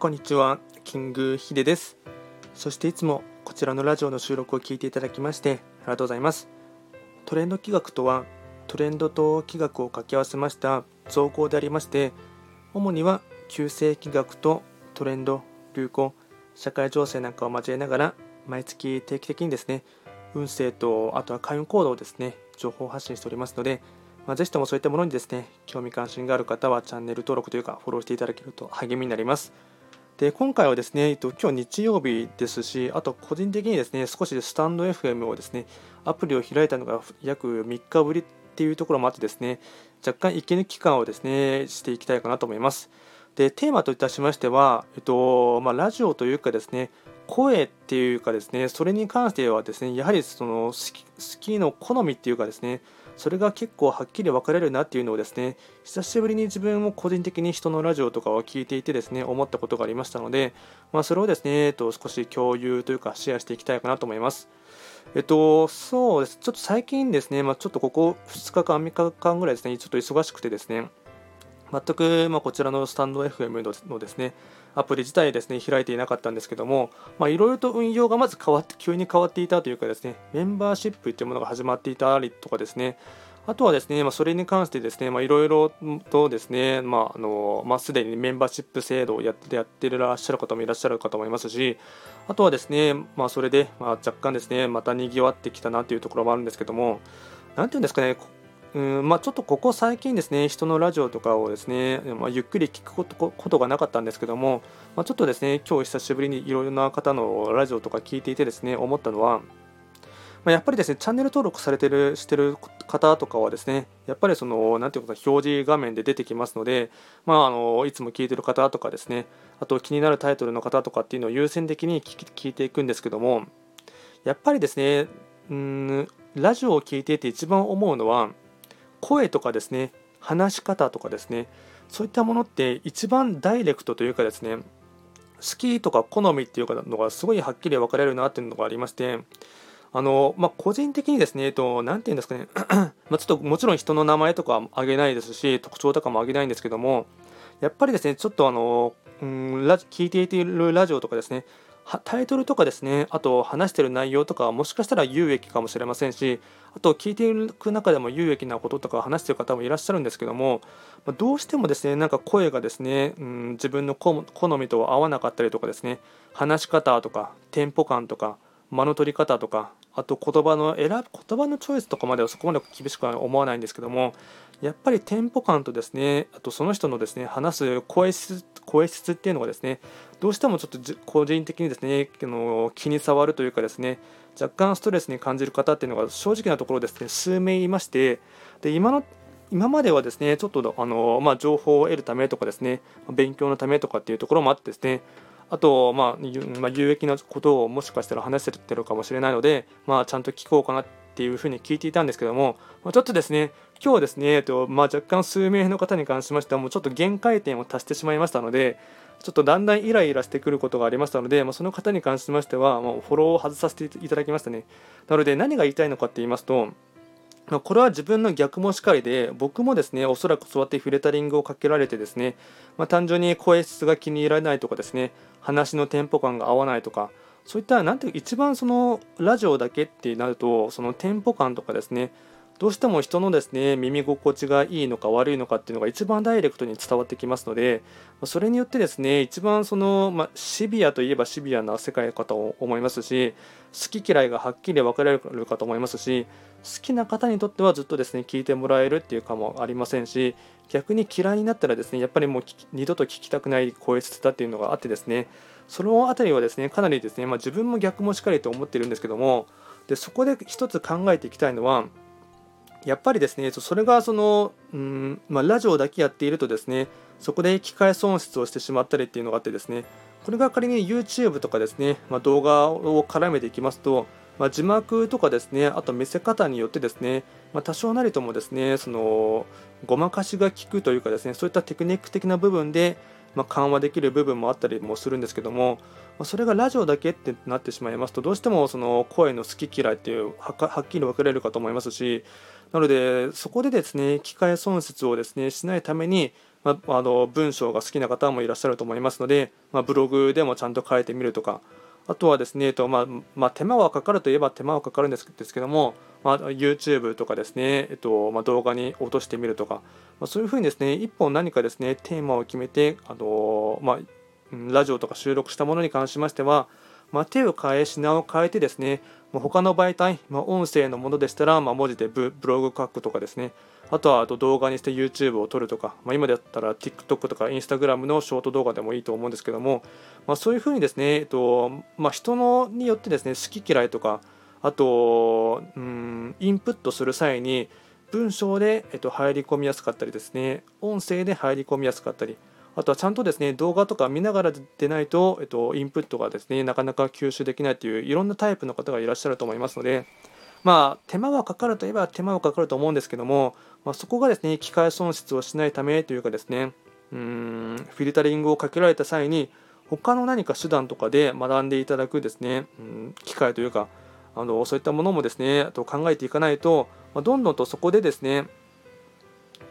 こんにちは、キングヒデです。そしていつもこちらのラジオの収録を聞いていただきましてありがとうございます。トレンド企画とは、トレンドと企画を掛け合わせました造語でありまして、主には旧世企画とトレンド、流行、社会情勢なんかを交えながら、毎月定期的にですね、運勢とあとは開運行動をですね、情報発信しておりますので、まあ、ぜひともそういったものにですね、興味関心がある方はチャンネル登録というかフォローしていただけると励みになります。で今回はですね、えっと、今日日曜日ですし、あと個人的にですね、少しスタンド FM をですね、アプリを開いたのが約3日ぶりっていうところもあってですね、若干息抜き感をですね、していきたいかなと思います。で、テーマといたしましては、えっと、まあ、ラジオというかですね、声っていうかですね、それに関してはですね、やはりその好き好きの好みっていうかですね、それが結構はっきり分かれるなっていうのをですね、久しぶりに自分も個人的に人のラジオとかを聞いていてですね、思ったことがありましたので、まあ、それをですね、えっと、少し共有というかシェアしていきたいかなと思います。えっと、そうです。ちょっと最近ですね、まあ、ちょっとここ2日間、3日間ぐらいですね、ちょっと忙しくてですね、全く、ま、こちらのスタンド FM のですね、アプリ自体ですね、開いていなかったんですけども、いろいろと運用がまず変わって、急に変わっていたというかですね、メンバーシップというものが始まっていたりとかですね、あとはですね、まあ、それに関してですね、いろいろとですね、まああのまあ、すでにメンバーシップ制度をやってやってらっしゃる方もいらっしゃるかと思いますし、あとはですね、まあ、それで、まあ、若干ですね、また賑わってきたなというところもあるんですけども、なんていうんですかね、うんまあ、ちょっとここ最近ですね、人のラジオとかをですね、まあ、ゆっくり聞くことがなかったんですけども、まあ、ちょっとですね、今日久しぶりにいろいろな方のラジオとか聞いていてですね、思ったのは、まあ、やっぱりですね、チャンネル登録されてるしてる方とかはですね、やっぱりその、なんていうか、表示画面で出てきますので、まあ、あのいつも聞いてる方とかですね、あと気になるタイトルの方とかっていうのを優先的に聞いていくんですけども、やっぱりですね、うんラジオを聞いていて一番思うのは、声とかですね話し方とかですねそういったものって一番ダイレクトというかですね好きとか好みっていうのがすごいはっきり分かれるなっていうのがありましてあのまあ、個人的にですね、えっと、なていうんですかね まちょっともちろん人の名前とかあげないですし、特徴とかもあげないんですけども、やっぱりですね、ちょっとあの、うん、ラ聞いているラジオとかですね、タイトルとかですね、あと話してる内容とかもしかしたら有益かもしれませんし、あと聞いていく中でも有益なこととか話してる方もいらっしゃるんですけども、どうしてもですね、なんか声がですね、うん、自分の好みと合わなかったりとかですね、話し方とかテンポ感とか間の取り方とか、あと言葉の選ぶ言葉のチョイスとかまではそこまで厳しくは思わないんですけども、やっぱりテンポ感とですね、あとその人のですね、話す声質声質っていうのがですね、どうしてもちょっと個人的にですねあ、の気に障るというかですね、若干ストレスに感じる方っていうのが正直なところですね、数名いまして、で今の今まではですね、ちょっとあの、まあ、情報を得るためとかですね、勉強のためとかっていうところもあってですね、あと、まあ、まあ、有益なことをもしかしたら話せてるかもしれないので、まあ、ちゃんと聞こうかなっていうふうに聞いていたんですけども、ま、ちょっとですね、今日ですね、えっとまあ、若干数名の方に関しましては、もうちょっと限界点を達してしまいましたので、ちょっとだんだんイライラしてくることがありましたので、まあ、その方に関しましては、もうフォローを外させていただきましたね。なので、何が言いたいのかって言いますと、まこれは自分の逆もしかりで、僕もですね、おそらくそうやってフィルタリングをかけられてですね、まあ、単純に声質が気に入らないとかですね、話のテンポ感が合わないとか、そういった、なんていう一番そのラジオだけってなると、そのテンポ感とかですね、どうしても人のですね耳心地がいいのか悪いのかっていうのが一番ダイレクトに伝わってきますのでそれによってですね一番その、まあ、シビアといえばシビアな世界かと思いますし好き嫌いがはっきり分かれるかと思いますし好きな方にとってはずっとですね聞いてもらえるっていうかもありませんし逆に嫌いになったらですねやっぱりもう二度と聞きたくない声質だっていうのがあってですねその辺りはですねかなりですね、まあ、自分も逆もしっかりと思ってるんですけどもでそこで一つ考えていきたいのはやっぱりですね、それがその、うんまあ、ラジオだけやっているとですね、そこで機械損失をしてしまったりっていうのがあってですね、これが仮に YouTube とかですね、まあ、動画を絡めていきますと、まあ、字幕とかですね、あと見せ方によってですね、まあ、多少なりともですね、そのごまかしが効くというかですね、そういったテクニック的な部分で、まあ、緩和できる部分もあったりもするんですけども、まあ、それがラジオだけってなってしまいますとどうしてもその声の好き嫌いっていうはっきり分かれるかと思いますしなのでそこでですね機械損失をですねしないためにまあ、あの文章が好きな方もいらっしゃると思いますので、ま、ブログでもちゃんと書いてみるとかあとはですね、えっとまあまあ、手間はかかるといえば手間はかかるんですけども、まあ、YouTube とかですね、えっとまあ、動画に落としてみるとか、まあ、そういうふうにですね一本何かですねテーマを決めて、あのまあ、ラジオとか収録したものに関しましては、まあ、手を変え品を変えてですね他の媒体、まあ、音声のものでしたら、まあ、文字でブログ書くとかですね。あとはあと動画にして YouTube を撮るとか、まあ、今だったら TikTok とか Instagram のショート動画でもいいと思うんですけども、まあ、そういうふうにですね、えっとまあ、人のによってですね好き嫌いとかあとうんインプットする際に文章で、えっと、入り込みやすかったりですね。音声で入り込みやすかったり。あとはちゃんとですね動画とか見ながらでないと、えっと、インプットがですねなかなか吸収できないといういろんなタイプの方がいらっしゃると思いますのでまあ手間はかかるといえば手間はかかると思うんですけども、まあ、そこがですね機械損失をしないためというかですねうんフィルタリングをかけられた際に他の何か手段とかで学んでいただくですね、うん、機会というかあのそういったものもですねと考えていかないと、まあ、どんどんとそこでですね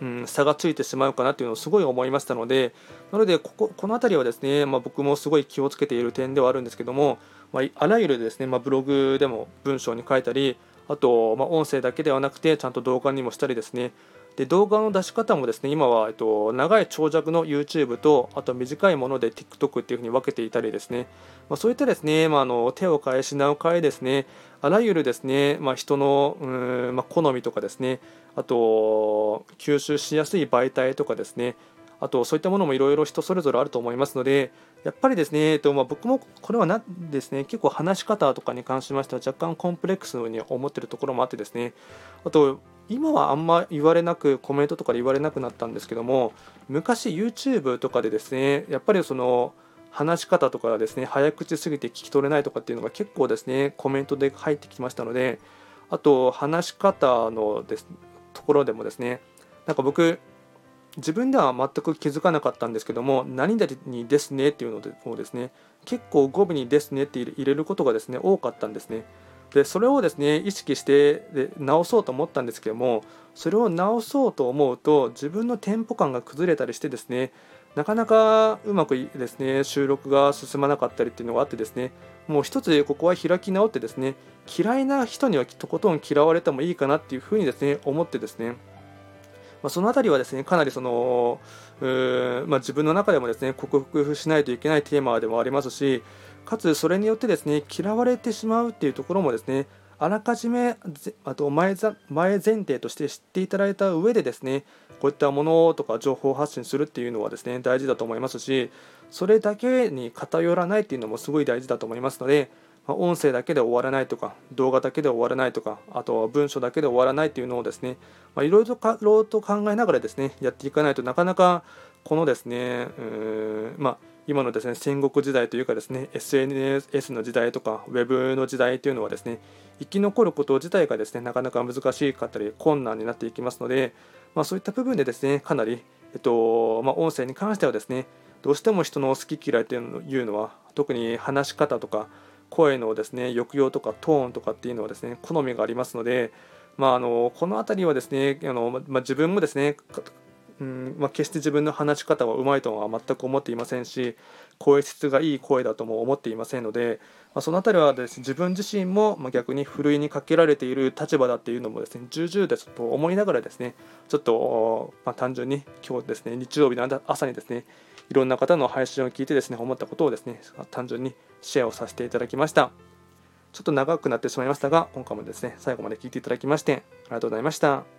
うん、差がついてしまうかなというのをすごい思いましたので、なのでここ、この辺りはですね、まあ、僕もすごい気をつけている点ではあるんですけども、まあ、あらゆるですね、まあ、ブログでも文章に書いたり、あと、ま音声だけではなくて、ちゃんと動画にもしたりですね、で動画の出し方もですね今は、えっと、長い長尺の YouTube とあと短いもので TikTok っていうふうに分けていたりですね、まあ、そういったですね、まあ、あの手を変え品を変えですねあらゆるですね、まあ、人のうん、まあ、好みとかですねあと吸収しやすい媒体とかですねあとそういったものもいろいろ人それぞれあると思いますのでやっぱりですね、えっとまあ、僕もこれはなですね結構話し方とかに関しましては若干コンプレックスに思ってるところもあってですねあと今はあんま言われなくコメントとかで言われなくなったんですけども昔 YouTube とかでですねやっぱりその話し方とかですね早口すぎて聞き取れないとかっていうのが結構ですねコメントで入ってきましたのであと話し方のですところでもですねなんか僕自分では全く気づかなかったんですけども何々にですねっていうのをですね結構語尾にですねって入れることがですね多かったんですね。でそれをですね意識してで直そうと思ったんですけどもそれを直そうと思うと自分のテンポ感が崩れたりしてですねなかなかうまくですね収録が進まなかったりっていうのがあってですねもう一つここは開き直ってですね嫌いな人にはとことん嫌われてもいいかなっていうふうにですね思ってですねまあ、その辺りはですねかなりその、まあ、自分の中でもですね克服しないといけないテーマでもありますしかつそれによってですね嫌われてしまうっていうところもですねあらかじめあと前前前提として知っていただいた上でですねこういったものとか情報発信するっていうのはですね大事だと思いますしそれだけに偏らないっていうのもすごい大事だと思いますので、まあ、音声だけで終わらないとか動画だけで終わらないとかあとは文章だけで終わらないっていうのをですねいろいろと考えながらですねやっていかないとなかなかこのですねまあ今のですね戦国時代というかですね SNS の時代とか Web の時代というのはですね生き残ること自体がですねなかなか難しかったり困難になっていきますので、まあ、そういった部分でですねかなり、えっとまあ、音声に関してはですねどうしても人の好き嫌いというのは特に話し方とか声のですね抑揚とかトーンとかっていうのはですね好みがありますので、まあ、あのこの辺りはですねあの、まあ、自分もですねうんまあ、決して自分の話し方はうまいとは全く思っていませんし声質がいい声だとも思っていませんので、まあ、その辺りはです、ね、自分自身も逆にふるいにかけられている立場だっていうのもですね重々ですと思いながらですねちょっと、まあ、単純に今日ですね日曜日の朝にですねいろんな方の配信を聞いてですね思ったことをですね単純にシェアをさせていただきました。ちょっと長くなってしまいましたが今回もですね最後まで聞いていただきましてありがとうございました。